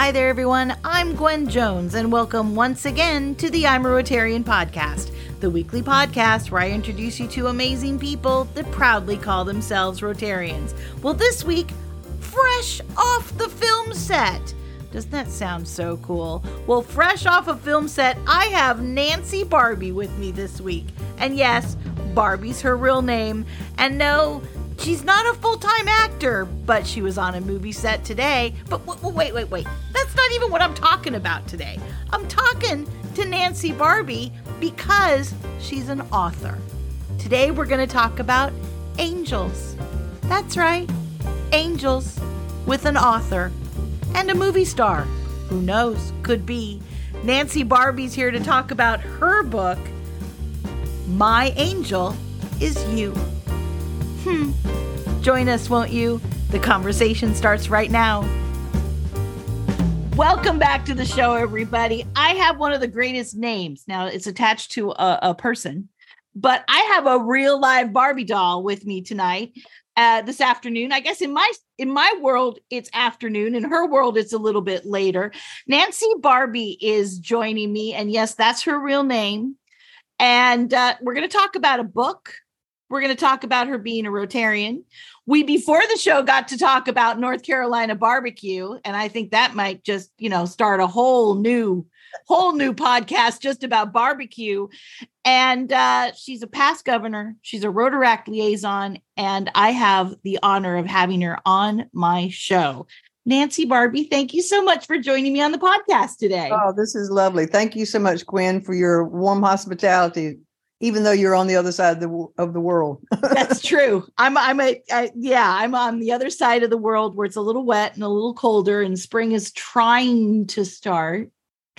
Hi there, everyone. I'm Gwen Jones, and welcome once again to the I'm a Rotarian podcast, the weekly podcast where I introduce you to amazing people that proudly call themselves Rotarians. Well, this week, fresh off the film set. Doesn't that sound so cool? Well, fresh off a film set, I have Nancy Barbee with me this week. And yes, Barbee's her real name. And no, she's not a full time actor, but she was on a movie set today. But w- wait, wait, wait. That's not even what I'm talking about today. I'm talking to Nancy Barbee because she's an author. Today we're going to talk about angels. That's right, angels with an author and a movie star. Who knows? Could be. Nancy Barbee's here to talk about her book, My Angel is You. Hmm. Join us, won't you? The conversation starts right now. Welcome back to the show, everybody. I have one of the greatest names. Now, it's attached to a, a person, but I have a real live Barbie doll with me tonight. Uh, this afternoon. I guess in my in my world it's afternoon. In her world it's a little bit later. Nancy Barbee is joining me, and yes, that's her real name. And uh, we're going to talk about a book. We're going to talk about her being a Rotarian. We before the show got to talk about North Carolina barbecue, and I think that might just you know start a whole new whole new podcast just about barbecue. And uh, she's a past governor, she's a Rotaract liaison, and I have the honor of having her on my show. Nancy Barbee, thank you so much for joining me on the podcast today. Oh, this is lovely. Thank you so much, Gwen, for your warm hospitality. Even though you're on the other side of the of the world, that's true. I'm I'm a I, yeah I'm on the other side of the world where it's a little wet and a little colder, and spring is trying to start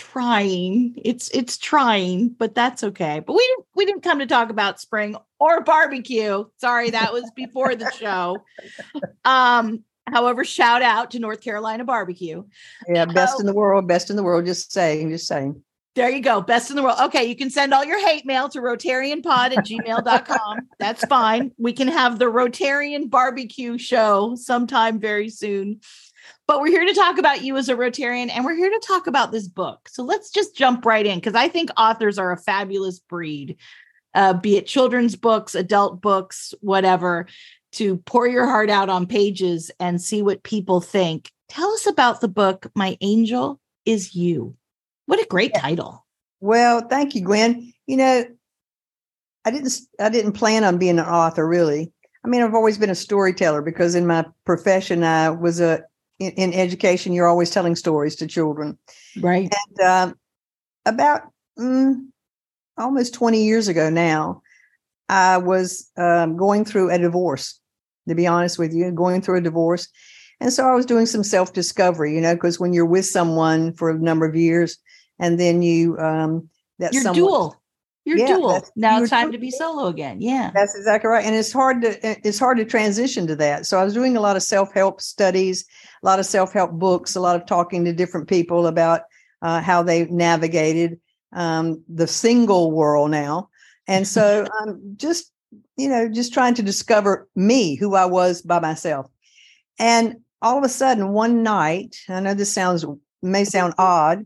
trying. It's it's trying, but that's okay. But we didn't we didn't come to talk about spring or barbecue. Sorry, that was before the show. Um, however, shout out to North Carolina barbecue. Yeah, best uh, in the world, best in the world. Just saying, just saying. There you go. Best in the world. Okay. You can send all your hate mail to rotarianpod at gmail.com. That's fine. We can have the Rotarian barbecue show sometime very soon. But we're here to talk about you as a Rotarian and we're here to talk about this book. So let's just jump right in because I think authors are a fabulous breed, uh, be it children's books, adult books, whatever, to pour your heart out on pages and see what people think. Tell us about the book, My Angel is You. What a great yeah. title. Well, thank you, Gwen. You know, I didn't I didn't plan on being an author really. I mean, I've always been a storyteller because in my profession I was a in, in education, you're always telling stories to children. Right. And uh, about mm, almost 20 years ago now, I was um, going through a divorce, to be honest with you, going through a divorce. And so I was doing some self discovery, you know, because when you're with someone for a number of years and then you, um, that you're someone, dual. You're yeah, dual. Now it's time to be solo again. Yeah. That's exactly right. And it's hard to it's hard to transition to that. So I was doing a lot of self-help studies, a lot of self-help books, a lot of talking to different people about uh, how they navigated um, the single world now. And so I'm just, you know, just trying to discover me, who I was by myself. And all of a sudden, one night, I know this sounds may sound odd,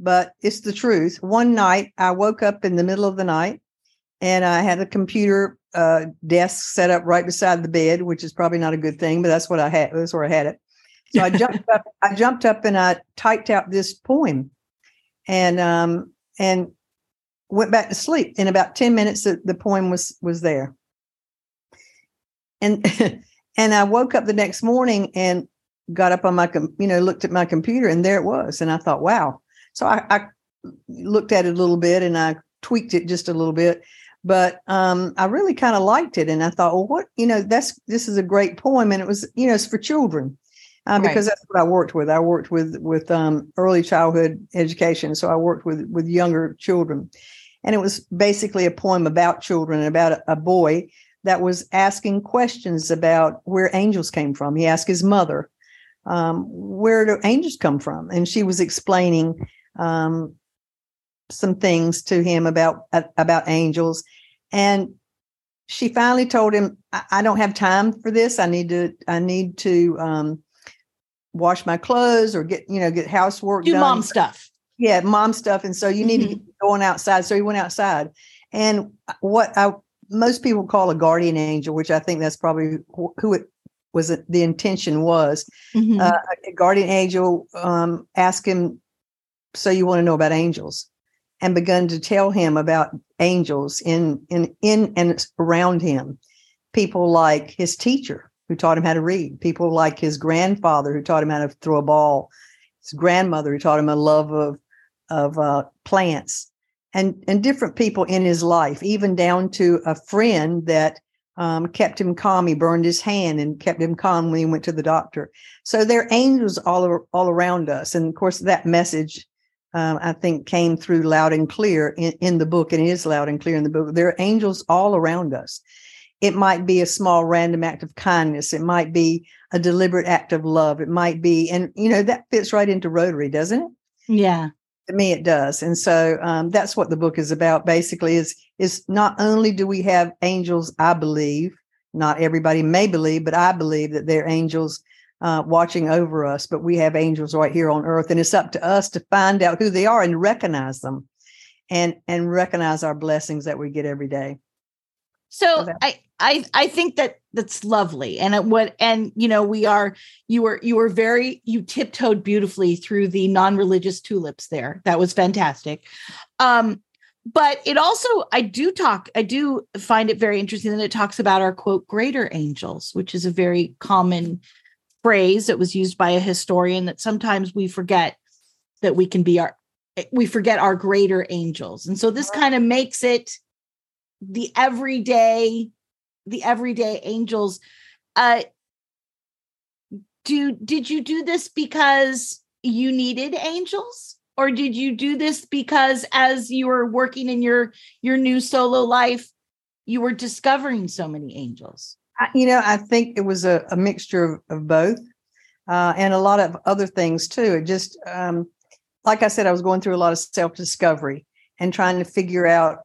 but it's the truth. One night, I woke up in the middle of the night and I had a computer uh, desk set up right beside the bed, which is probably not a good thing, but that's what I had. That's where I had it. So I jumped up. I jumped up and I typed out this poem, and um, and went back to sleep. In about ten minutes, the, the poem was was there. And and I woke up the next morning and got up on my you know looked at my computer and there it was, and I thought, wow, so I, I looked at it a little bit and I tweaked it just a little bit but um, I really kind of liked it, and I thought, well, what you know, that's this is a great poem, and it was you know it's for children uh, right. because that's what I worked with. I worked with with um, early childhood education, so I worked with with younger children, and it was basically a poem about children and about a, a boy that was asking questions about where angels came from. He asked his mother, um, "Where do angels come from?" and she was explaining um, some things to him about uh, about angels, and she finally told him, I, I, don't have time for this. I need to I need to um, wash my clothes or get you know get housework do done. mom stuff yeah mom stuff and so you need Mhm. to get going outside so he went outside and what i most people call a guardian angel which i think that's probably wh- who it was the intention was Mhm. uh, a guardian angel um, asked him so you want to know about angels and begun to tell him about angels in in in and around him. People like his teacher who taught him how to read. People like his grandfather who taught him how to throw a ball. His grandmother who taught him a love of of uh, plants. And and different people in his life even down to a friend that um, kept him calm. He burned his hand and kept him calm when he went to the doctor. So there are angels all, all around us and of course that message um, I think came through loud and clear in, in the book, and it is loud and clear in the book. There are angels all around us. It might be a small random act of kindness. It might be a deliberate act of love. It might be, and you know, that fits right into Rotary, doesn't it? yeah To me, it does. And so um, that's what the book is about. Basically, is is not only do we have angels, I believe, not everybody may believe, but I believe that they're angels uh, watching over us, but we have angels right here on earth, and it's up to us to find out who they are and recognize them, and and recognize our blessings that we get every day. So. I I I think that that's lovely, and it what and you know we are you were you were very you tiptoed beautifully through the non-religious tulips there. That was fantastic. Um, but it also I do talk I do find it very interesting that it talks about our quote greater angels, which is a very common phrase that was used by a historian that sometimes we forget that we can be our we forget our greater angels, and so this kind of makes it the everyday the everyday angels. Uh do did you do this because you needed angels? Or did you do this because as you were working in your your new solo life you were discovering so many angels you know, I think it was a, a mixture of, of both, uh, and a lot of other things too. It just, um, like I said, I was going through a lot of self discovery and trying to figure out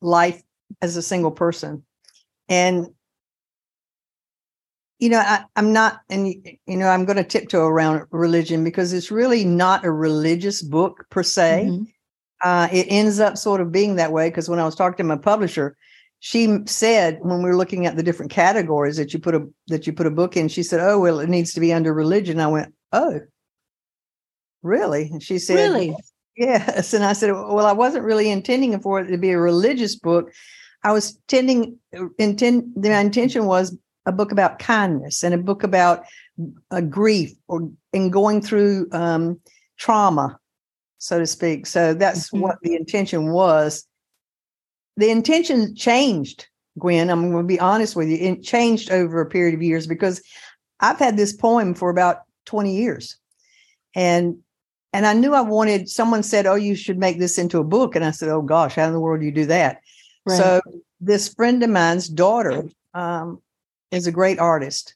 life as a single person, and you know, I, I'm not, and you know, I'm going to tiptoe around religion because it's really not a religious book per se. Mhm. uh, it ends up sort of being that way because when I was talking to my publisher, she said when we were looking at the different categories that you put a that you put a book in, she said, "Oh well, it needs to be under religion." I went, "Oh, really?" And she said, really Yes. And I said, Well, I wasn't really intending for it to be a religious book. I was tending intend the intention was a book about kindness and a book about uh, grief or and going through um, trauma, so to speak. So that's Mhm. what the intention was. The intention changed, Gwen. I'm going to be honest with you. It changed over a period of years because I've had this poem for about 20 years. And and I knew I wanted someone said, Oh, you should make this into a book. And I said, Oh gosh, how in the world do you do that? Right. So this friend of mine's daughter um, is a great artist.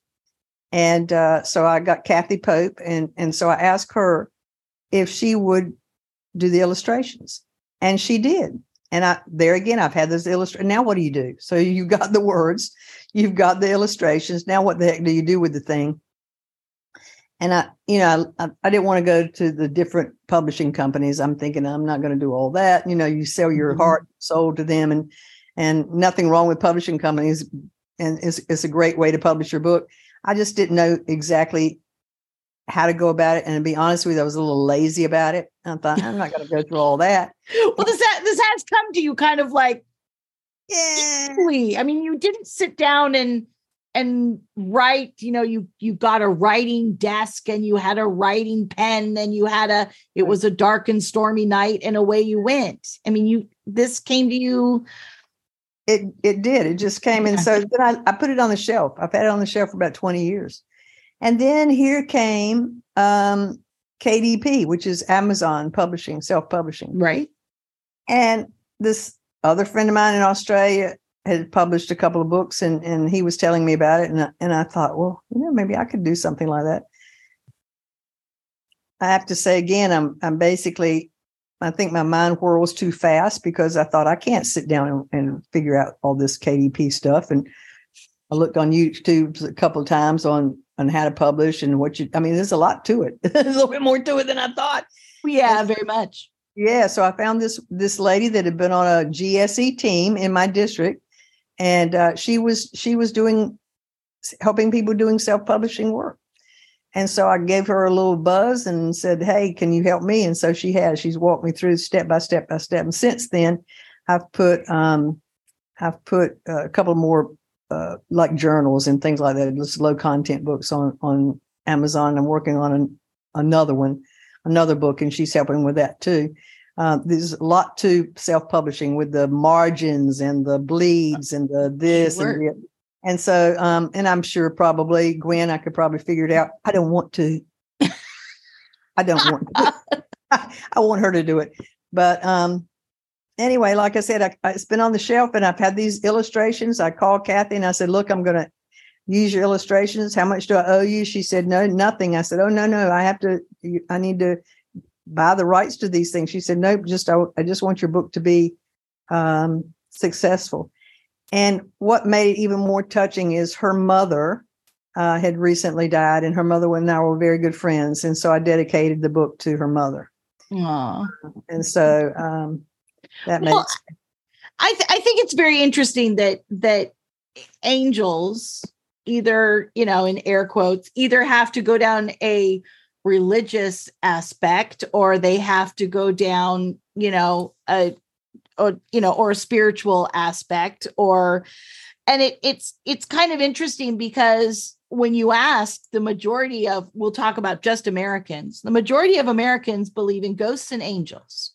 And uh, so I got Kathy Pope and and so I asked her if she would do the illustrations. And she did. And I there again, I've had those illustrations. Now what do you do? So you've got the words, you've got the illustrations. Now what the heck do you do with the thing? And I, you know, I, I didn't want to go to the different publishing companies. I'm thinking I'm not going to do all that. You know, you sell your Mhm. heart, soul to them, and and nothing wrong with publishing companies, and it's it's a great way to publish your book. I just didn't know exactly how to go about it, and to be honest with you, I was a little lazy about it. I thought I'm not going to go through all that. well this ha- this has come to you kind of like Yeah, easily. I mean, you didn't sit down and and write, you know, you you got a writing desk and you had a writing pen and you had a it was a dark and stormy night and away you went. I mean, you this came to you it it did. It just came, and so then I, I put it on the shelf. I've had it on the shelf for about 20 years. And then here came um, KDP, which is Amazon publishing, self-publishing. right. And this other friend of mine in Australia had published a couple of books and, and he was telling me about it. And I, and I thought, well, you know, maybe I could do something like that. I have to say again, I'm, I'm basically, I think my mind whirls too fast because I thought I can't sit down and, and figure out all this KDP stuff. And I looked on YouTube a couple of times on on how to publish and what you. I mean, there's a lot to it. there's a little bit more to it than I thought. Yeah, very much. Yeah, so I found this this lady that had been on a GSE team in my district, and uh, she was she was doing helping people doing self publishing work. And so I gave her a little buzz and said, "Hey, can you help me?" And so she has. She's walked me through step by step by step. And since then, I've put um, I've put a couple more uh, like journals and things like that, just low content books on on Amazon. I'm working on an, another one, another book, and she's helping with that too. Uh, there's a lot to self publishing with the margins and the bleeds and the this sure. and the, and so, um, and I'm sure probably Gwen, I could probably figure it out. I don't want to. I don't want to. I want her to do it. But um, anyway, like I said, I, it's been on the shelf and I've had these illustrations. I called Kathy and I said, look, I'm going to use your illustrations. How much do I owe you? She said, no, nothing. I said, oh, no, no, I have to, I need to buy the rights to these things. She said, nope, just, I, I just want your book to be um, successful. And what made it even more touching is her mother uh, had recently died, and her mother and I were very good friends. And so I dedicated the book to her mother. Aww. And so um, that well, makes. I th- I think it's very interesting that that angels either you know in air quotes either have to go down a religious aspect or they have to go down you know a or you know or a spiritual aspect or and it it's it's kind of interesting because when you ask the majority of we'll talk about just Americans the majority of Americans believe in ghosts and angels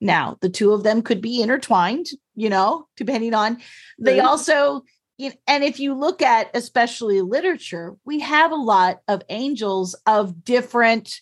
now the two of them could be intertwined you know depending on they also and if you look at especially literature we have a lot of angels of different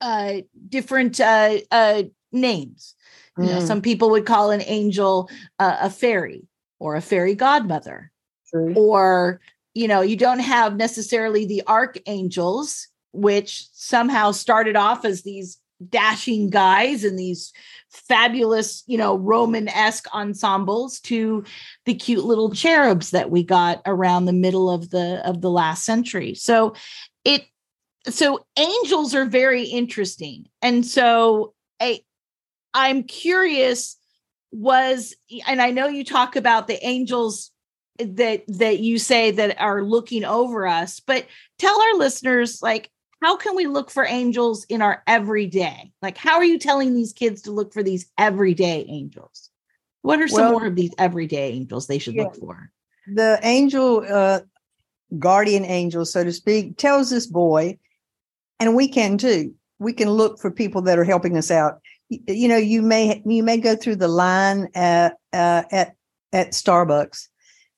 uh different uh uh names you know, mm. some people would call an angel uh, a fairy or a fairy godmother. True. Or, you know, you don't have necessarily the archangels, which somehow started off as these dashing guys and these fabulous, you know, Roman esque ensembles to the cute little cherubs that we got around the middle of the of the last century. So it so angels are very interesting. And so I I'm curious was and I know you talk about the angels that that you say that are looking over us, but tell our listeners like how can we look for angels in our everyday? Like how are you telling these kids to look for these everyday angels? What are some well, more of these everyday angels they should yeah, look for? The angel uh guardian angel so to speak tells this boy and we can too. We can look for people that are helping us out you know you may you may go through the line at uh, at at Starbucks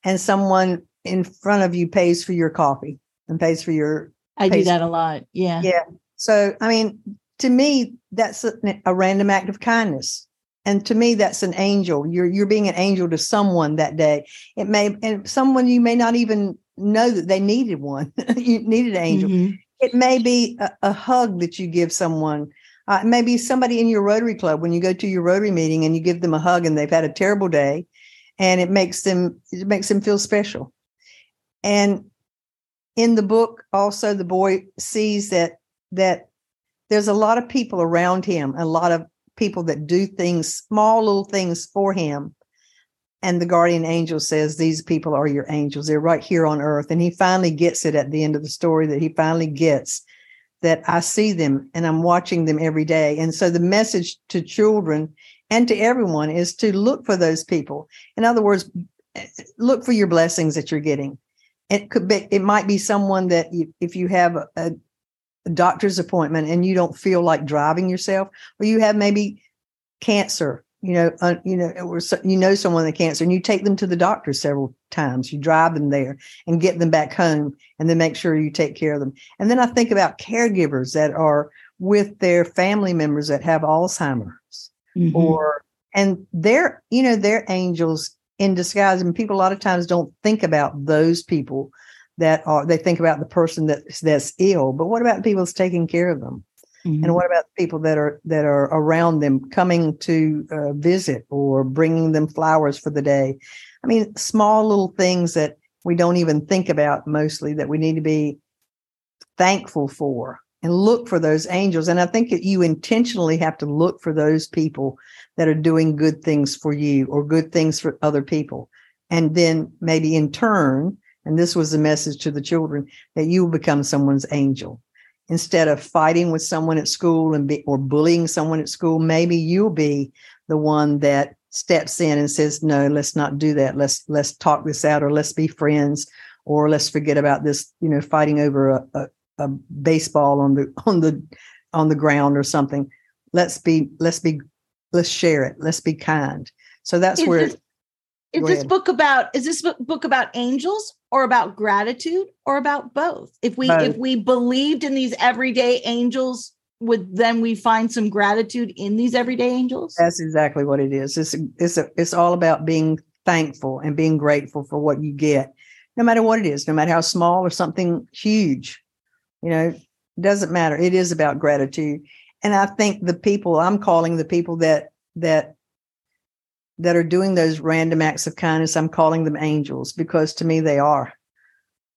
and someone in front of you pays for your coffee and pays for your I do that a lot. Yeah. Yeah. So I mean to me that's a, a random act of kindness. And to me that's an angel. You're you're being an angel to someone that day. It may and someone you may not even know that they needed one. you needed an angel. Mm-hmm. It may be a, a hug that you give someone uh, maybe somebody in your Rotary Club when you go to your Rotary meeting and you give them a hug and they've had a terrible day, and it makes them it makes them feel special. And in the book, also the boy sees that that there's a lot of people around him, a lot of people that do things, small little things for him. And the guardian angel says, These people are your angels. They're right here on earth. And he finally gets it at the end of the story that he finally gets that I see them and I'm watching them every day. And so the message to children and to everyone is to look for those people. In other words, look for your blessings that you're getting. It could be, it might be someone that you, if you have a, a doctor's appointment and you don't feel like driving yourself, or you have maybe cancer you know, uh, you know, or so, you know someone with cancer, and you take them to the doctor several times. You drive them there and get them back home, and then make sure you take care of them. And then I think about caregivers that are with their family members that have Alzheimer's, mm-hmm. or and they're you know they're angels in disguise. And people a lot of times don't think about those people that are. They think about the person that that's ill, but what about people that's taking care of them? Mm-hmm. And what about the people that are that are around them coming to uh, visit or bringing them flowers for the day? I mean, small little things that we don't even think about mostly that we need to be thankful for and look for those angels. And I think that you intentionally have to look for those people that are doing good things for you or good things for other people. And then maybe in turn, and this was the message to the children, that you will become someone's angel. Instead of fighting with someone at school and be, or bullying someone at school, maybe you'll be the one that steps in and says, "No, let's not do that. Let's let's talk this out, or let's be friends, or let's forget about this. You know, fighting over a, a, a baseball on the on the on the ground or something. Let's be let's be let's share it. Let's be kind. So that's is where. This, is this ahead. book about is this book about angels or about gratitude or about both? If we both. if we believed in these everyday angels, would then we find some gratitude in these everyday angels? That's exactly what it is. It's it's a, it's all about being thankful and being grateful for what you get, no matter what it is, no matter how small or something huge. You know, doesn't matter. It is about gratitude. And I think the people I'm calling the people that that that are doing those random acts of kindness, I'm calling them angels because to me they are.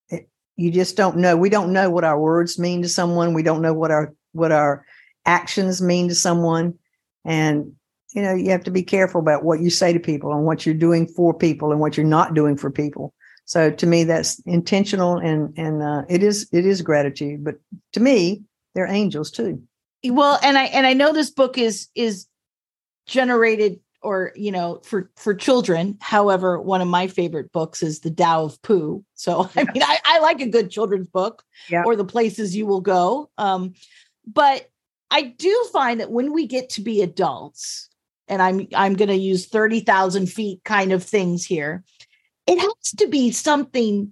It, you just don't know. We don't know what our words mean to someone. We don't know what our what our actions mean to someone and you know you have to be careful about what you say to people and what you're doing for people and what you're not doing for people so to me that's intentional and and uh, it is it is gratitude but to me they're angels too. Well and i and i know this book is is generated or you know for for children. However one of my favorite books is the Tao of pooh. So i mean I, I like a good children's book yeah. or the places you will go. Um but I do find that when we get to be adults, and I'm I'm going to use thirty thousand feet kind of things here, it has to be something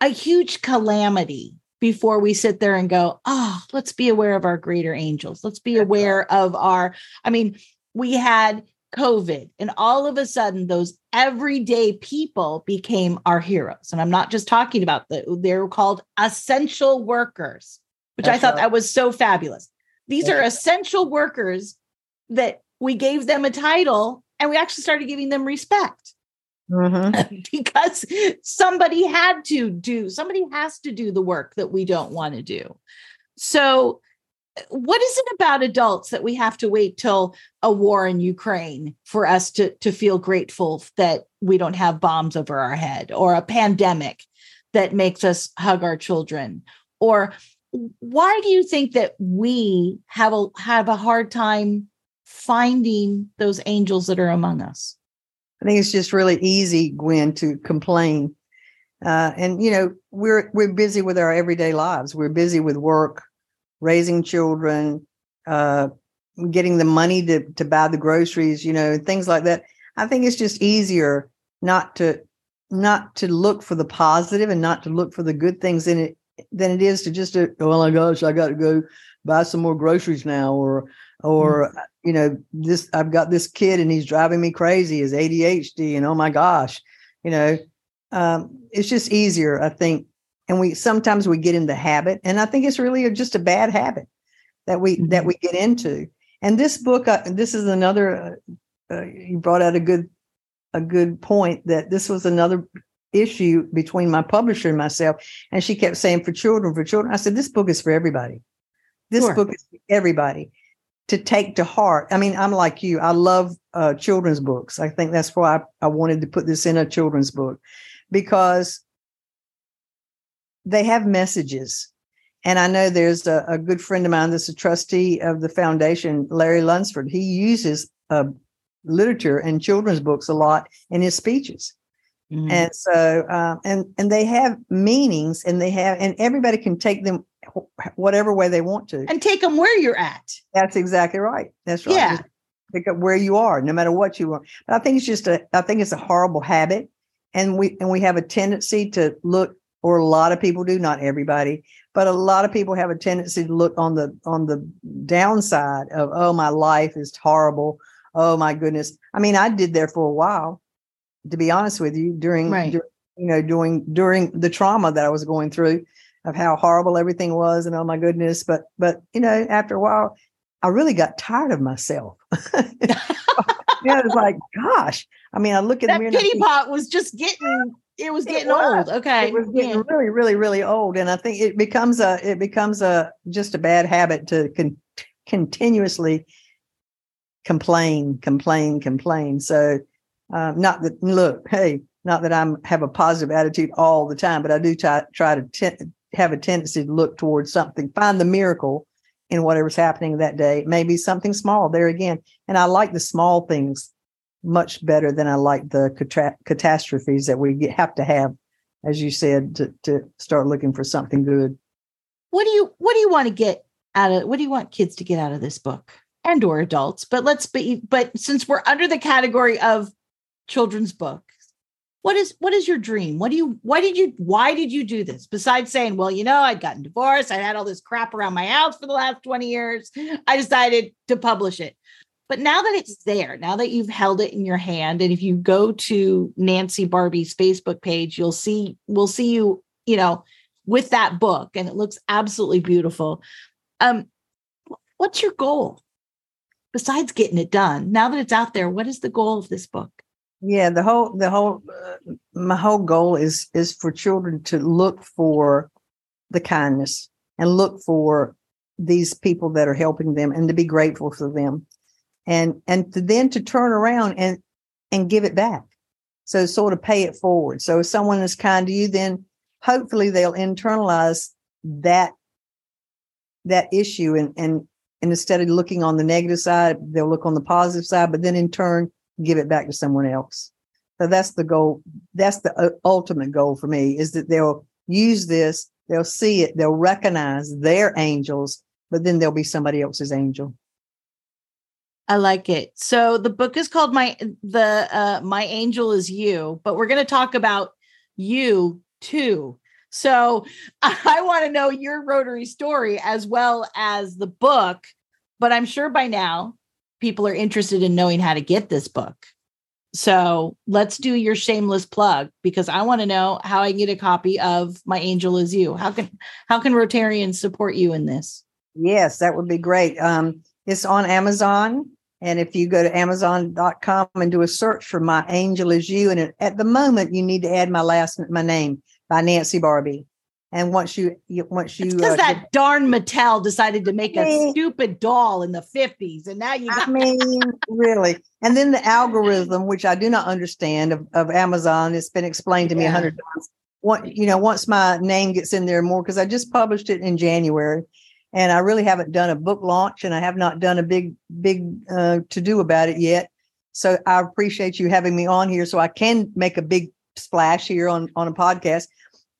a huge calamity before we sit there and go, oh, let's be aware of our greater angels. Let's be aware of our. I mean, we had COVID, and all of a sudden, those everyday people became our heroes. And I'm not just talking about the they're called essential workers which That's I thought right. that was so fabulous. These That's are essential workers that we gave them a title and we actually started giving them respect. Mm-hmm. because somebody had to do somebody has to do the work that we don't want to do so what is it about adults that we have to wait till a war in ukraine for us to to feel grateful that we don't have bombs over our head or a pandemic that makes us hug our children or why do you think that we have a have a hard time finding those angels that are among us? I think it's just really easy, Gwen, to complain. Uh, and you know, we're we're busy with our everyday lives. We're busy with work, raising children, uh, getting the money to to buy the groceries, you know, things like that. I think it's just easier not to not to look for the positive and not to look for the good things in it than it is to just oh my gosh, I got to go buy some more groceries now, or or mm-hmm. you know this I've got this kid and he's driving me crazy, his ADHD, and oh my gosh, you know, um, it's just easier, I think. And we sometimes we get in the habit, and I think it's really just a bad habit that we mm-hmm. that we get into. And this book, uh, this is another. Uh, uh, you brought out a good a good point that this was another issue between my publisher and myself. And she kept saying, for children, for children. I said, this book is for everybody. This sure. book is for everybody to take to heart. I mean, I'm like you. I love uh, children's books. I think that's why I, I wanted to put this in a children's book because they have messages. And I know there's a, a, good friend of mine that's a trustee of the foundation, Larry Lunsford. He uses uh, literature and children's books a lot in his speeches. Mm-hmm. And so, uh, and and they have meanings, and they have, and everybody can take them whatever way they want to, and take them where you're at. That's exactly right. That's right. Yeah. Just pick up where you are, no matter what you are. But I think it's just a, I think it's a horrible habit, and we and we have a tendency to look, or a lot of people do, not everybody, but a lot of people have a tendency to look on the on the downside of, oh, my life is horrible. Oh my goodness. I mean, I did there for a while to be honest with you, during, right. during you know, during during the trauma that I was going through of how horrible everything was and oh my goodness. But but you know, after a while, I really got tired of myself. yeah, it's like, gosh. I mean, I look at that the mirror pity pot was just getting it was getting it was. old. Okay. It was getting yeah. really, really, really old. And I think it becomes a it becomes a just a bad habit to con- continuously complain, complain, complain. So um, not that look, hey, not that I'm have a positive attitude all the time, but I do try try to t- have a tendency to look towards something, find the miracle in whatever's happening that day. Maybe something small there again. And I like the small things much better than I like the cata- catastrophes that we have to have, as you said, to, to start looking for something good. What do you What do you want to get out of? What do you want kids to get out of this book, and or adults? But let's be. But since we're under the category of children's book, what is what is your dream? What do you why did you why did you do this? Besides saying well you know i'd gotten divorced. I had all this crap around my house for the last 20 years. I decided to publish it. But now that it's there now that you've held it in your hand and if you go to nancy barbee's facebook page you'll see we'll see you you know with that book and it looks absolutely beautiful. Um what's your goal? Besides getting it done now that it's out there what is the goal of this book yeah the whole the whole uh, my whole goal is is for children to look for the kindness and look for these people that are helping them and to be grateful for them. And and to then to turn around and and give it back. So sort of pay it forward. So if someone is kind to you then hopefully they'll internalize that that issue and and and instead of looking on the negative side they'll look on the positive side but then in turn give it back to someone else. So that's the goal. That's the uh, ultimate goal for me is that they'll use this, they'll see it, they'll recognize their angels, but then there'll be somebody else's angel. I like it. So the book is called My the uh My Angel is You, but we're going to talk about you too. So I want to know your Rotary story as well as the book, but I'm sure by now people are interested in knowing how to get this book. So let's do your shameless plug because I want to know how I get a copy of My Angel Is You. How can how can Rotarians support you in this? Yes, that would be great. Um, it's on Amazon. And if you go to Amazon.com and do a search for My Angel Is You, and at the moment you need to add my last my name by Nancy Barbee. And once you, you once you, because uh, that darn Mattel decided to make a stupid doll in the fifties, and now you. Got- I mean, really. And then the algorithm, which I do not understand of, of Amazon, it's been explained to me a hundred times. What you know, once my name gets in there more, because I just published it in January, and I really haven't done a book launch, and I have not done a big big uh, to do about it yet. So I appreciate you having me on here, so I can make a big splash here on on a podcast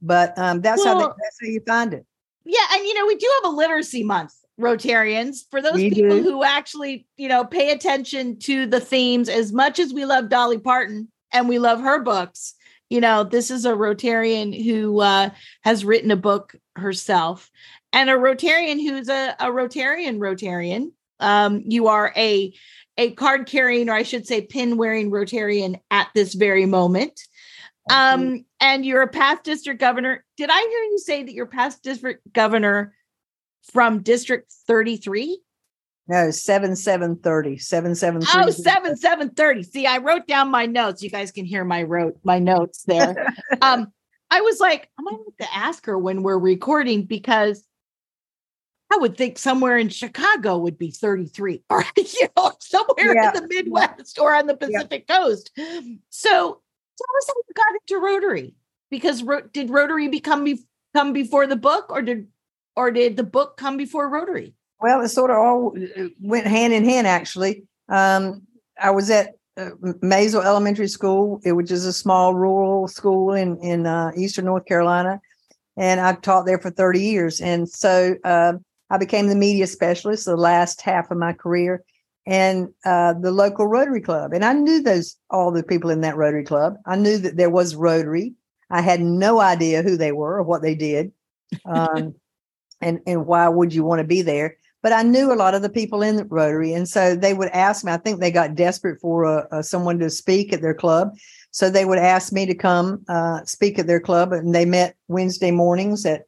but um, that's well, how they, that's how you find it. Yeah, and you know we do have a literacy month, Rotarians, for those we people do. who actually you know pay attention to the themes as much as we love Dolly Parton and we love her books. You know, this is a Rotarian who uh, has written a book herself, and a Rotarian who's a, a Rotarian Rotarian. Um, you are a a card carrying, or I should say, pin wearing Rotarian at this very moment. Um, and you're a past district governor. Did I hear you say that you're past district governor from District 33? No, 7730. 7730. Oh, 7730. See, I wrote down my notes. You guys can hear my wrote my notes there. um, I was like, I'm gonna have to ask her when we're recording because I would think somewhere in Chicago would be 33 or you know, somewhere yeah. in the Midwest or on the Pacific yeah. coast. So tell us how you got into Rotary. Because ro- did Rotary become be- come before the book, or did or did the book come before Rotary? Well, it sort of all uh, went hand in hand. Actually, um, I was at uh, Maysville Elementary School, which is a small rural school in in uh, eastern North Carolina, and I taught there for thirty years. And so uh, I became the media specialist the last half of my career and uh, the local Rotary Club. And I knew those all the people in that Rotary Club. I knew that there was Rotary. I had no idea who they were or what they did, um, and and why would you want to be there? But I knew a lot of the people in the Rotary, and so they would ask me. I think they got desperate for uh, uh, someone to speak at their club, so they would ask me to come uh, speak at their club. And they met Wednesday mornings at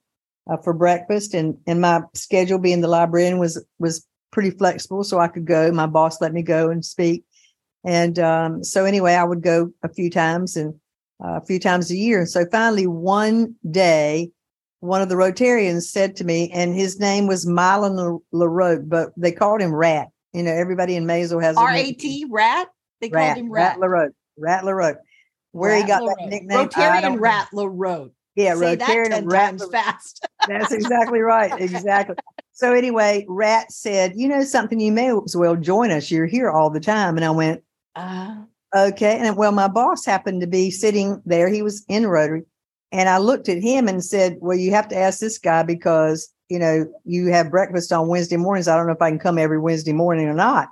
uh, for breakfast, and and my schedule being the librarian was was pretty flexible, so I could go. My boss let me go and speak. And um, so anyway, I would go a few times and uh, a few times a year. And so finally, one day, one of the Rotarians said to me, and his name was Mylon LaRoque, but they called him Rat. You know, everybody in Maysville has R A T Rat. They Rat, called him Rat. Rat LaRoque. Rat LaRoque. Where Rat he got LaRoque. that nickname, Rotarian. Rat LaRoque. Yeah, Say that Rotarian ten Rat times LaRoque. fast. That's exactly right. Exactly. So anyway, Rat said, "You know something? You may as well join us. You're here all the time." And I went, Uh, "Okay." And well, my boss happened to be sitting there. He was in Rotary, and I looked at him and said, "Well, you have to ask this guy because you know you have breakfast on Wednesday mornings. I don't know if I can come every Wednesday morning or not."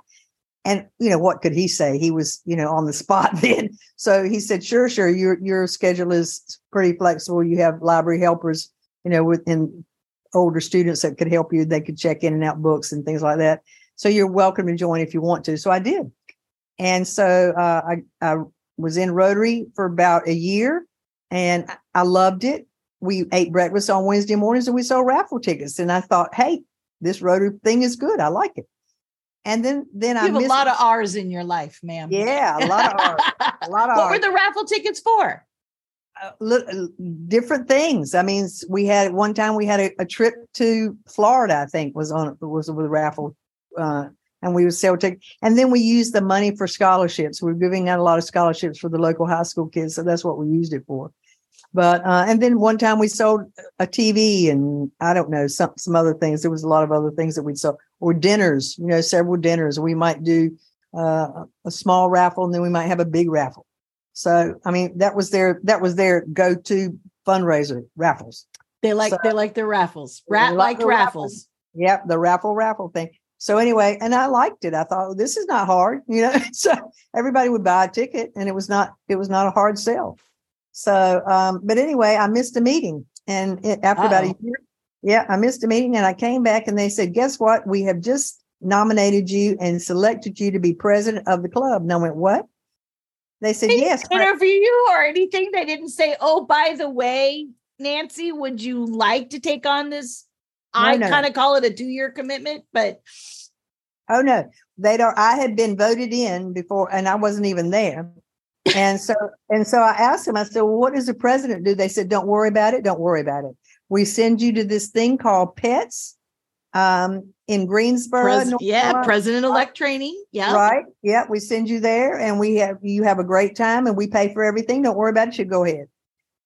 And you know what could he say? He was, you know, on the spot then. So he said, "Sure, sure. Your your schedule is pretty flexible. You have library helpers, you know, within older students that could help you. They could check in and out books and things like that. So you're welcome to join if you want to." So I did, and so uh, I I was in Rotary for about a year, and I loved it. We ate breakfast on Wednesday mornings, and we sold raffle tickets. And I thought, "Hey, this Rotary thing is good. I like it." And then then you I have a lot of R's in your life, ma'am. yeah, a lot of R's. a lot of what were the raffle tickets for? Uh, uh, different things. I mean, we had one time we had a, a trip to Florida. I think was on was with raffle, uh, and we would sell tickets. And then we used the money for scholarships. We were giving out a lot of scholarships for the local high school kids, so that's what we used it for. But uh, and then one time we sold a TV and I don't know some some other things. There was a lot of other things that we'd sell or dinners. You know, several dinners. We might do uh, a small raffle and then we might have a big raffle. So I mean that was their that was their go to fundraiser raffles. They like So- they like their raffles. Rat like the raffles. Yep, the raffle raffle thing. So anyway, and I liked it. I thought this is not hard, you know. so everybody would buy a ticket, and it was not it was not a hard sell. So, um, but anyway, I missed a meeting, and it, after about a year, yeah, I missed a meeting, and I came back, and they said, "Guess what? We have just nominated you and selected you to be president of the club." And I went, "What?" They said, They "Yes." interview you or anything. They didn't say, "Oh, by the way, Nancy, would you like to take on this?" No, I no. kind of call it a two-year commitment, but Oh no, they don't. I had been voted in before, and I wasn't even there. And so, and so I asked them. I said, "Well, what does the president do?" They said, "Don't worry about it. Don't worry about it. We send you to this thing called Pets um, in Greensboro, Pres- yeah, President Elect training. Yeah, right? Yeah, we send you there, and we have you have a great time, and we pay for everything. Don't worry about it. You go ahead."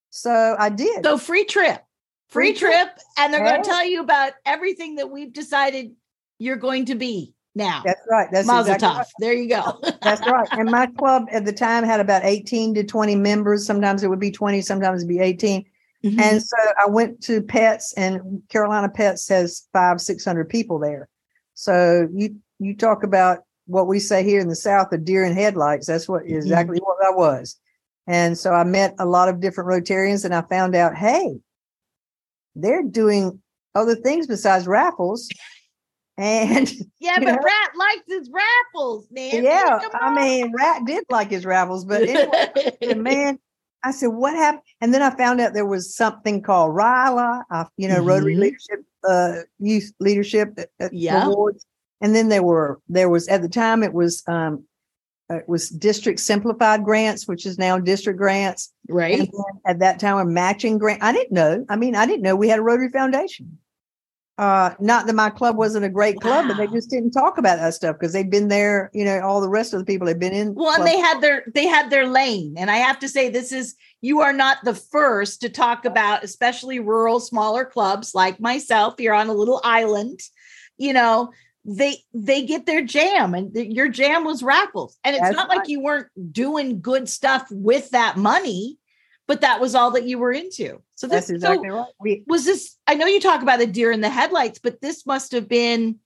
So I did. So free trip, free, Free trip. trip, and they're going to tell you about everything that we've decided you're going to be now. That's right. That's Mazel exactly right. There you go. That's right. And my club at the time had about 18 to 20 members. Sometimes it would be 20, sometimes it'd be 18. Mm-hmm. And so I went to Pets, and Carolina Pets has five, six hundred people there. So you you talk about what we say here in the South, a deer in headlights. That's what exactly what I was. And so I met a lot of different Rotarians, and I found out, hey, they're doing other things besides raffles. And yeah, but know? Rat likes his raffles, man. yeah, I mean, Rat did like his raffles, but anyway. Man, I said, what happened? And then I found out there was something called RYLA, uh, you know, Rotary Mhm. Leadership, uh, Youth Leadership uh, uh, Yeah. Awards. And then there were, there was, at the time, it was, um, uh, it was district simplified grants, which is now district grants. right. And at that time, a matching grant. I didn't know. I mean, I didn't know we had a Rotary Foundation. Uh, not that my club wasn't a great club, but they just didn't talk about that stuff because they'd been there. You know, all the rest of the people had been in. Well, and they had their they had their lane, and I have to say, this is you are not the first to talk about, especially rural, smaller clubs like myself. You're on a little island, you know. They they get their jam, and your jam was raffles, and it's That's not like you weren't doing good stuff with that money, but that was all that you were into. So this That's exactly so right. We, was this. I know you talk about the deer in the headlights, but this must have been.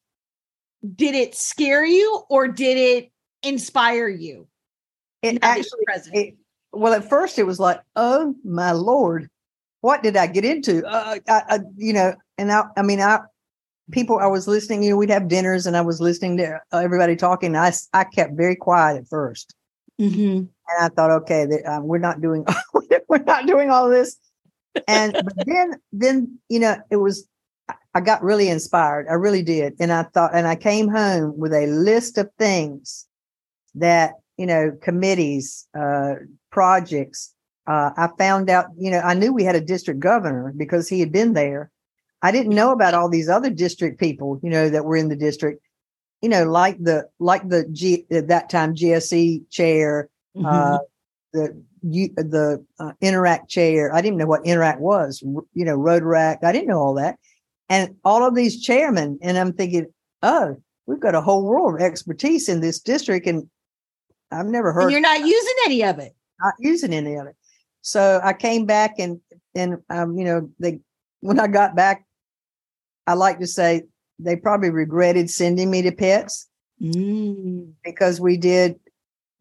Did it scare you, or did it inspire you? it that actually it, well at first it was like oh my lord what did i get into uh, I, I, you know and i i mean i people i was listening you know we'd have dinners and i was listening to everybody talking I I kept very quiet at first Mm-hmm. and i thought okay th- uh, we're not doing we're not doing all this and then then you know it was I- got really inspired i really did and i thought and i came home with a list of things that you know committees uh projects uh, I found out, you know, I knew we had a district governor because he had been there. I didn't know about all these other district people, you know, that were in the district, you know, like the like the G at that time GSE chair, mm-hmm. uh, the you, the uh, Interact chair. I didn't know what Interact was, you know, Rotaract. I didn't know all that, and all of these chairmen. And I'm thinking, oh, we've got a whole world of expertise in this district, and I've never heard. And you're not using any of it. Not using any of it. So I came back and and um, you know, they when I got back, I like to say they probably regretted sending me to PETS mm. because we did,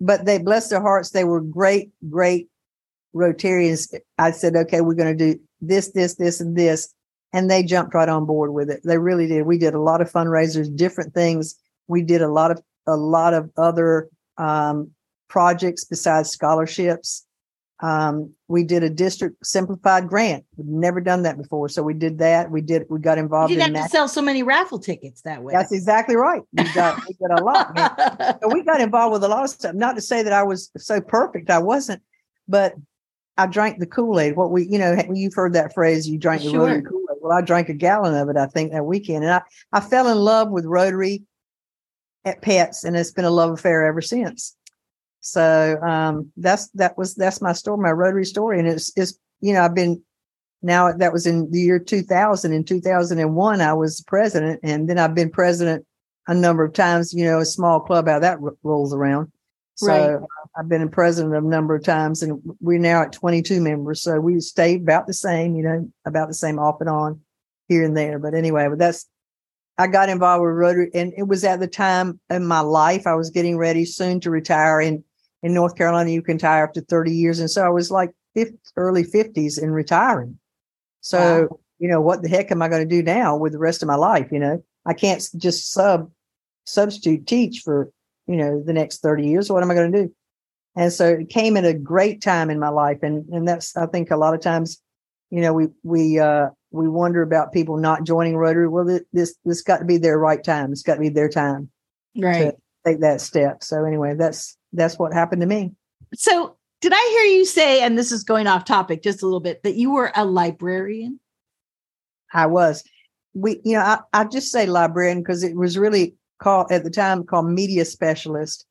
but they bless their hearts, they were great, great Rotarians. I said, okay, we're going to do this, this, this, and this. And they jumped right on board with it. They really did. We did a lot of fundraisers, different things. We did a lot of a lot of other um, projects besides scholarships. Um, we did a district simplified grant. We've never done that before, so we did that. We did. We got involved. You didn't in have to sell so many raffle tickets that way. That's exactly right. We got we got a lot. so we got involved with a lot of stuff. Not to say that I was so perfect. I wasn't, but I drank the Kool Aid. What we, you know, you've heard that phrase. You drank the sure. Rotary Kool Aid. Well, I drank a gallon of it. I think that weekend, and I I fell in love with Rotary at PETS, and it's been a love affair ever since. So um, that's that was that's my story, my Rotary story, and it's it's you know I've been now that was in the year 2000. In 2001, I was president, and then I've been president a number of times. You know, a small club how that r- rolls around. So right. I've been president a number of times, and we're now at 22 members. So we stay about the same, you know, about the same off and on here and there. But anyway, but that's I got involved with Rotary, and it was at the time in my life I was getting ready soon to retire, and in North Carolina, you can retire up to 30 years. And so I was like 50, early 50s in retiring. So, wow. you know, what the heck am I going to do now with the rest of my life? You know, I can't just sub substitute teach for, you know, the next 30 years. What am I going to do? And so it came at a great time in my life. And and that's I think a lot of times, you know, we we uh we wonder about people not joining Rotary. Well, this this got to be their right time. It's got to be their time. Right. take that step. So anyway, that's that's what happened to me. So, did I hear you say, and this is going off topic just a little bit, that you were a librarian? I was. We, you know, I, I just say librarian because it was really called at the time called media specialist.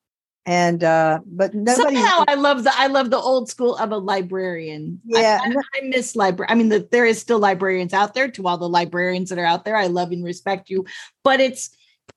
And uh, but nobody somehow I love the I love the old school of a librarian. Yeah, I, I, I miss library. I mean, the, there is still librarians out there. To all the librarians that are out there, I love and respect you. But it's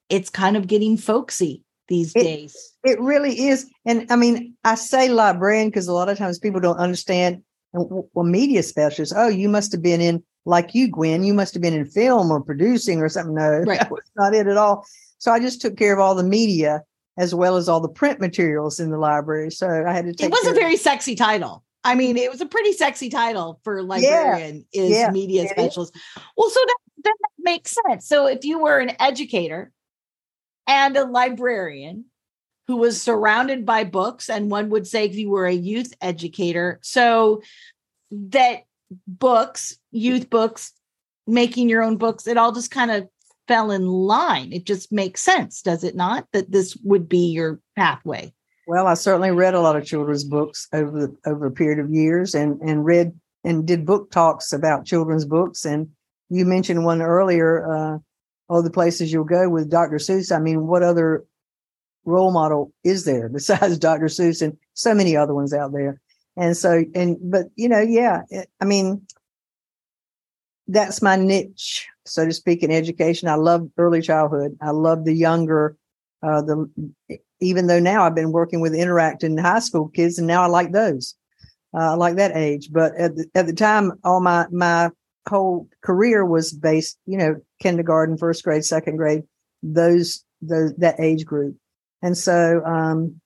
it's kind of getting folksy these it, days. It really is. And I mean, I say librarian because a lot of times people don't understand. Well, media specialists, oh, you must have been in, like you, Gwen, you must have been in film or producing or something. No, right. that was not it at all. So I just took care of all the media as well as all the print materials in the library. So I had to take It was a very sexy title. I mean, it was a pretty sexy title for librarian yeah. is yeah. media specialist. Well, so that, that makes sense. So if you were an educator and a librarian who was surrounded by books. And one would say you were a youth educator. So that books, youth books, making your own books, it all just kind of fell in line. It just makes sense, does it not? That this would be your pathway. Well, I certainly read a lot of children's books over the, over a period of years and and read and did book talks about children's books. And you mentioned one earlier, uh, all the places you'll go with Dr. Seuss. I mean, what other role model is there besides Dr. Seuss and so many other ones out there? And so, and, but, you know, yeah, I mean, that's my niche, so to speak, in education. I love early childhood. I love the younger, uh, the, even though now I've been working with Interact in high school kids, and now I like those. Uh, I like that age. But at the, at the time, all my, my whole career was based, you know, kindergarten, first grade, second grade, those those that age group. And so um,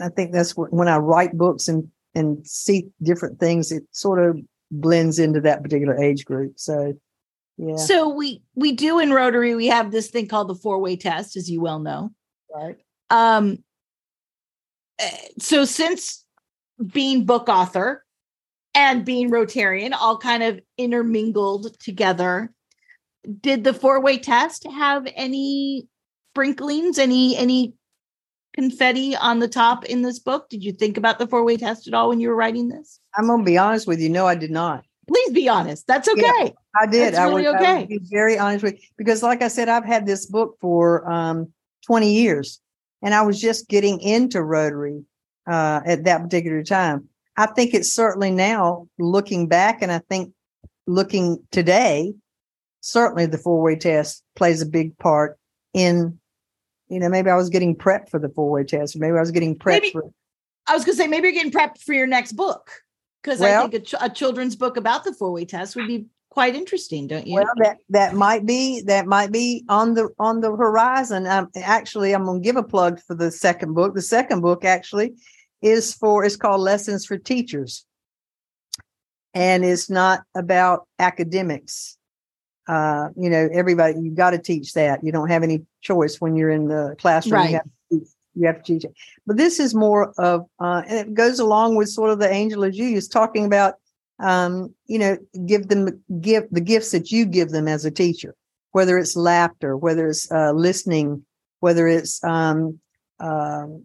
I think that's when I write books and and see different things, it sort of blends into that particular age group. So yeah. So we we do in Rotary, we have this thing called the four-way test, as you well know. Right. Um eh, so since being book author and being Rotarian all kind of intermingled together. Did the four way test have any sprinklings, any any confetti on the top in this book? Did you think about the four way test at all when you were writing this? I'm going to be honest with you. No, I did not. Please be honest. That's okay. Yeah, I did. That's really I, would, okay. I would be very honest with you because, like I said, I've had this book for um, 20 years, and I was just getting into Rotary uh, at that particular time. I think it's certainly now looking back, and I think looking today, certainly the four way test plays a big part in. You know, maybe I was getting prepped for the four way test. or Maybe I was getting prepped maybe, for. I was going to say maybe you're getting prepped for your next book because well, I think a, ch- a, children's book about the four way test would be quite interesting, don't you? Well, that that might be that might be on the on the horizon. Um, actually, I'm going to give a plug for the second book. The second book actually is for it's called Lessons for Teachers, and it's not about academics. Uh, you know, everybody you've got to teach that. You don't have any choice when you're in the classroom. Right. You have to teach you have to teach it. But this is more of, uh, and it goes along with sort of the angel of Julius talking about, um, you know, give them give the gifts that you give them as a teacher, whether it's laughter, whether it's uh, listening, whether it's um, um,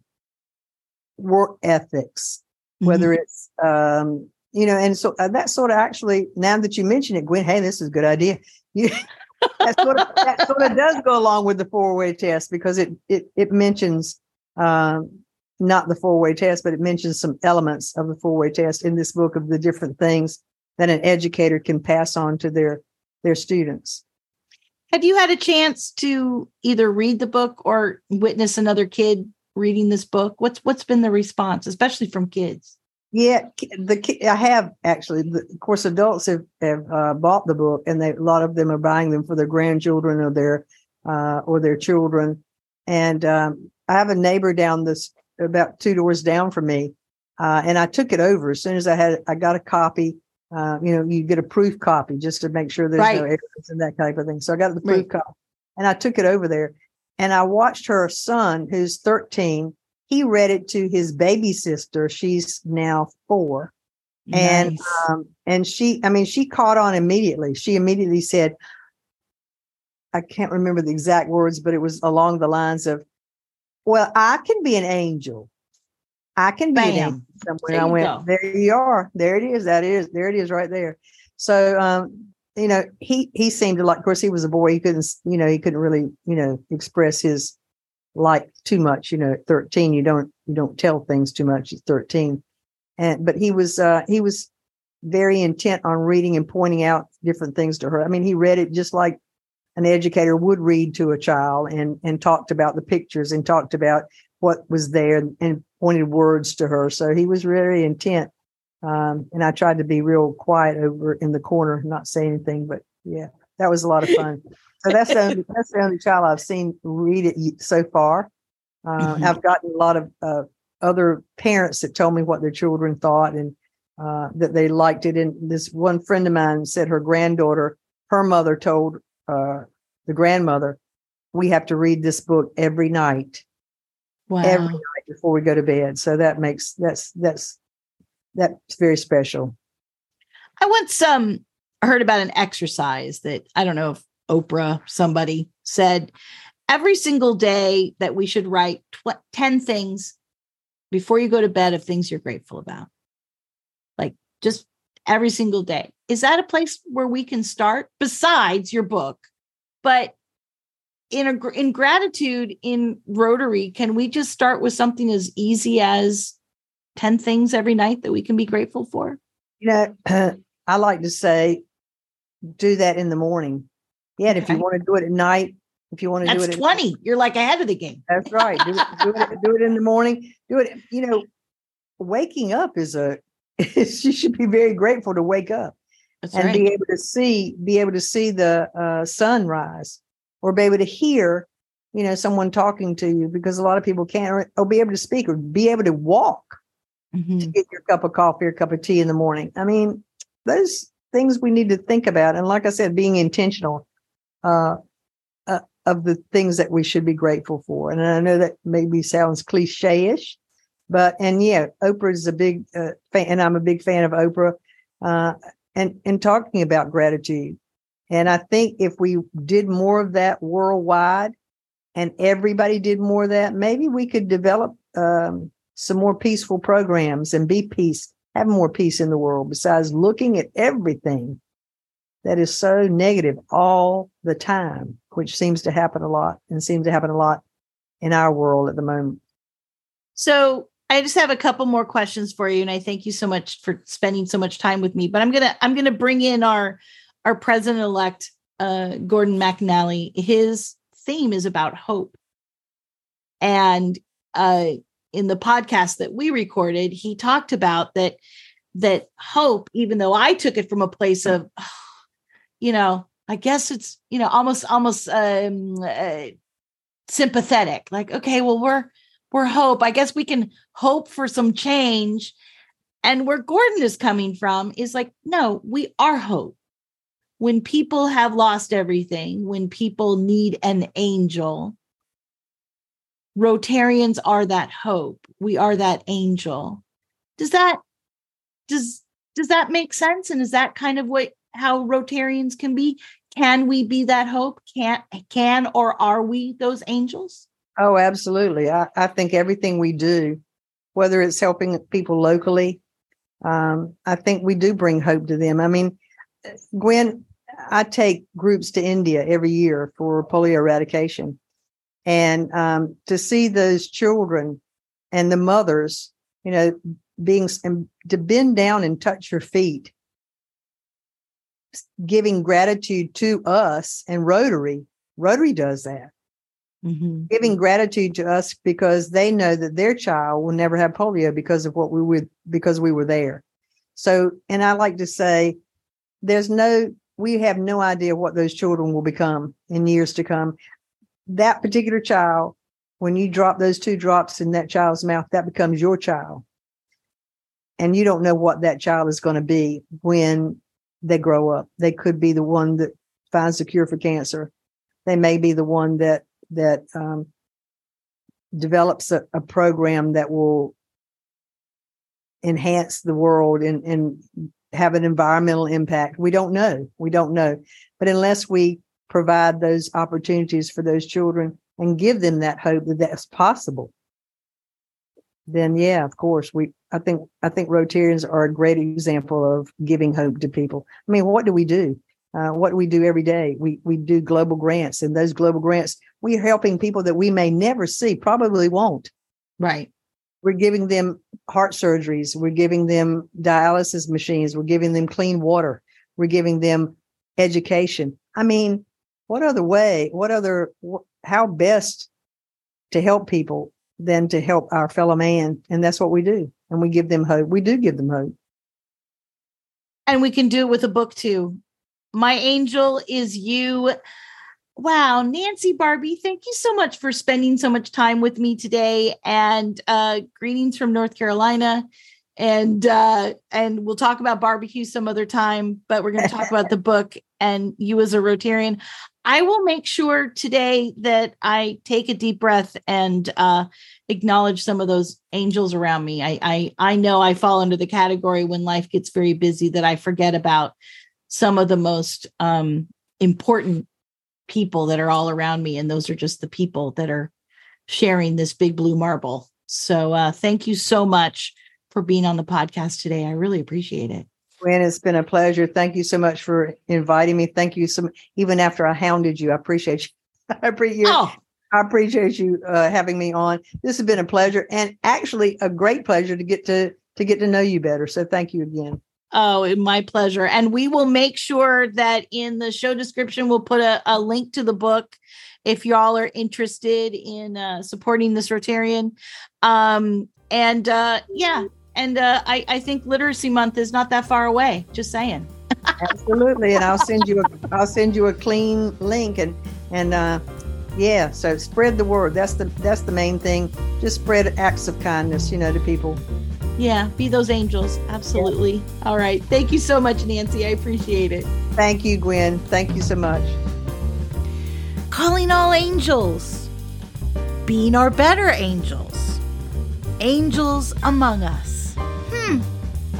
work ethics, mm-hmm. whether it's um, you know, and so uh, that sort of actually now that you mention it, Gwen, hey, this is a good idea. You, that sort of that sort of does go along with the four way test because it it it mentions um, not the four way test, but it mentions some elements of the four way test in this book of the different things that an educator can pass on to their their students. Have you had a chance to either read the book or witness another kid reading this book? What's what's been the response, especially from kids? Yeah, the I have actually. The, of course, adults have, have uh, bought the book, and they, a lot of them are buying them for their grandchildren or their uh, or their children. And um, I have a neighbor down this about two doors down from me, uh, and I took it over as soon as I had. I got a copy. Uh, you know, you get a proof copy just to make sure there's right. no errors and that type of thing. So I got the proof right. copy, and I took it over there, and I watched her son, who's 13. He read it to his baby sister. She's now four. Nice. And um, and she, I mean, she caught on immediately. She immediately said, I can't remember the exact words, but it was along the lines of, well, I can be an angel. I can be Bam. an angel somewhere. I went, go. there you are. There it is. That is, there it is right there. So, um, you know, he, he seemed to like, of course, he was a boy. He couldn't, you know, he couldn't really, you know, express his like too much, you know, at 13, you don't, you don't tell things too much. He's 13. And, but he was, uh, he was very intent on reading and pointing out different things to her. I mean, he read it just like an educator would read to a child and and talked about the pictures and talked about what was there and pointed words to her. So he was very intent. Um, and I tried to be real quiet over in the corner, not say anything. But yeah, that was a lot of fun. so that's the only, that's the only child I've seen read it so far. Uh, mm-hmm. I've gotten a lot of uh, other parents that told me what their children thought and uh, that they liked it. And this one friend of mine said her granddaughter, her mother told uh, the grandmother, we have to read this book every night. Wow. Every night before we go to bed. So that makes that's that's that's very special. I once um heard about an exercise that I don't know if Oprah somebody said every single day that we should write tw- 10 things before you go to bed of things you're grateful about. Like just every single day. Is that a place where we can start besides your book? But in a, in gratitude in Rotary, can we just start with something as easy as 10 things every night that we can be grateful for? You know, I like to say do that in the morning. Yeah, and okay. if you want to do it at night, if you want to That's do it, 20. You're like ahead of the game. That's right. Do it, do it, do it in the morning. Do it. You know, waking up is a you should be very grateful to wake up That's and right. be able to see be able to see the uh, sunrise or be able to hear you know someone talking to you because a lot of people can't or, or be able to speak or be able to walk Mhm. to get your cup of coffee or cup of tea in the morning i mean those things we need to think about. And like i said being intentional uh, uh, of the things that we should be grateful for. And i know that maybe sounds cliche-ish but and yeah oprah is a big uh, fan and i'm a big fan of oprah uh, and and talking about gratitude. And i think if we did more of that worldwide and everybody did more of that, maybe we could develop um, some more peaceful programs and be peace, have more peace in the world besides looking at everything that is so negative all the time, which seems to happen a lot and seems to happen a lot in our world at the moment. So I just have a couple more questions for you, and I thank you so much for spending so much time with me. But I'm gonna I'm gonna bring in our our president elect, uh, Gordon McInally. His theme is about hope, and uh, in the podcast that we recorded, he talked about that that hope, even though I took it from a place of, you know, I guess it's you know almost almost um, uh, sympathetic, like okay, well we're we're hope. I guess we can hope for some change. And where Gordon is coming from is like, no, we are hope. When people have lost everything, when people need an angel, Rotarians are that hope. We are that angel. Does that does does that make sense? And is that kind of what how Rotarians can be? Can we be that hope? Can can or are we those angels? Oh, absolutely. I, I think everything we do, whether it's helping people locally, um, I think we do bring hope to them. I mean, Gwen, I take groups to India every year for polio eradication. And um, to see those children and the mothers, you know, being to bend down and touch your feet, giving gratitude to us and Rotary. Rotary does that mm-hmm. giving gratitude to us because they know that their child will never have polio because of what we would because we were there. So, and I like to say, there's no, we have no idea what those children will become in years to come. That particular child, when you drop those two drops in that child's mouth, that becomes your child. And you don't know what that child is going to be when they grow up. They could be the one that finds the cure for cancer. They may be the one that that um, develops a, a, program that will enhance the world and, and have an environmental impact. We don't know. We don't know. But unless we provide those opportunities for those children and give them that hope that that's possible, then yeah, of course, we I think I think Rotarians are a great example of giving hope to people. I mean, what do we do? Uh, what do we do every day? We we do global grants, and those global grants, we are helping people that we may never see, probably won't. Right. We're giving them heart surgeries. We're giving them dialysis machines. We're giving them clean water. We're giving them education. I mean, what other way? What other? How best to help people than to help our fellow man? And that's what we do. And we give them hope. We do give them hope. And we can do it with a book too my angel is you. Wow, Nancy Barbee, thank you so much for spending so much time with me today. And uh, greetings from North Carolina. And uh, and we'll talk about barbecue some other time, but we're going to talk about the book and you as a Rotarian. I will make sure today that I take a deep breath and uh, acknowledge some of those angels around me. I, I I know I fall under the category when life gets very busy that I forget about some of the most um, important people that are all around me. And those are just the people that are sharing this big blue marble. So uh, thank you so much for being on the podcast today. I really appreciate it. Gwen, it's been a pleasure. Thank you so much for inviting me. Thank you so much. Even after I hounded you, I appreciate you. I appreciate oh. I appreciate you uh, having me on. This has been a pleasure and actually a great pleasure to get to to get to know you better. So thank you again. Oh, my pleasure. And we will make sure that in the show description, we'll put a, a link to the book if y'all are interested in uh, supporting this Rotarian. Um, and uh, yeah, and uh, I, I think Literacy Month is not that far away. Just saying. Absolutely, and I'll send you a I'll send you a clean link and and uh, yeah. So spread the word. That's the that's the main thing. Just spread acts of kindness, you know, to people. Yeah, be those angels. Absolutely. Yeah. All right. Thank you so much, Nancy. I appreciate it. Thank you, Gwen. Thank you so much. Calling all angels, being our better angels, angels among us. Hmm,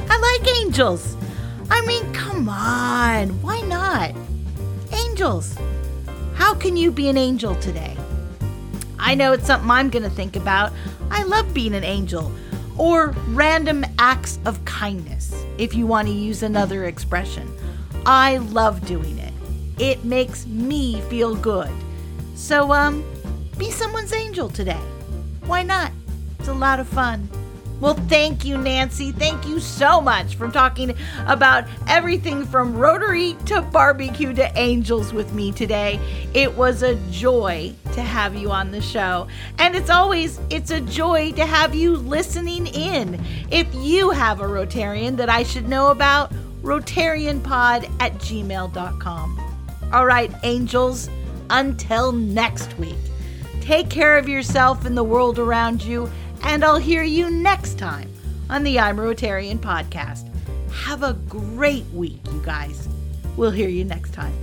I like angels. I mean, come on. Why not? Angels. How can you be an angel today? I know it's something I'm going to think about. I love being an angel. Or random acts of kindness, if you want to use another expression. I love doing it. It makes me feel good. So, um, be someone's angel today. Why not? It's a lot of fun. Well, thank you, Nancy. Thank you so much for talking about everything from Rotary to barbecue to angels with me today. It was a joy to have you on the show. And it's always it's a joy to have you listening in. If you have a Rotarian that I should know about, rotarianpod at gmail.com. All right, angels, until next week. Take care of yourself and the world around you and I'll hear you next time on the I'm Rotarian podcast. Have a great week, you guys. We'll hear you next time.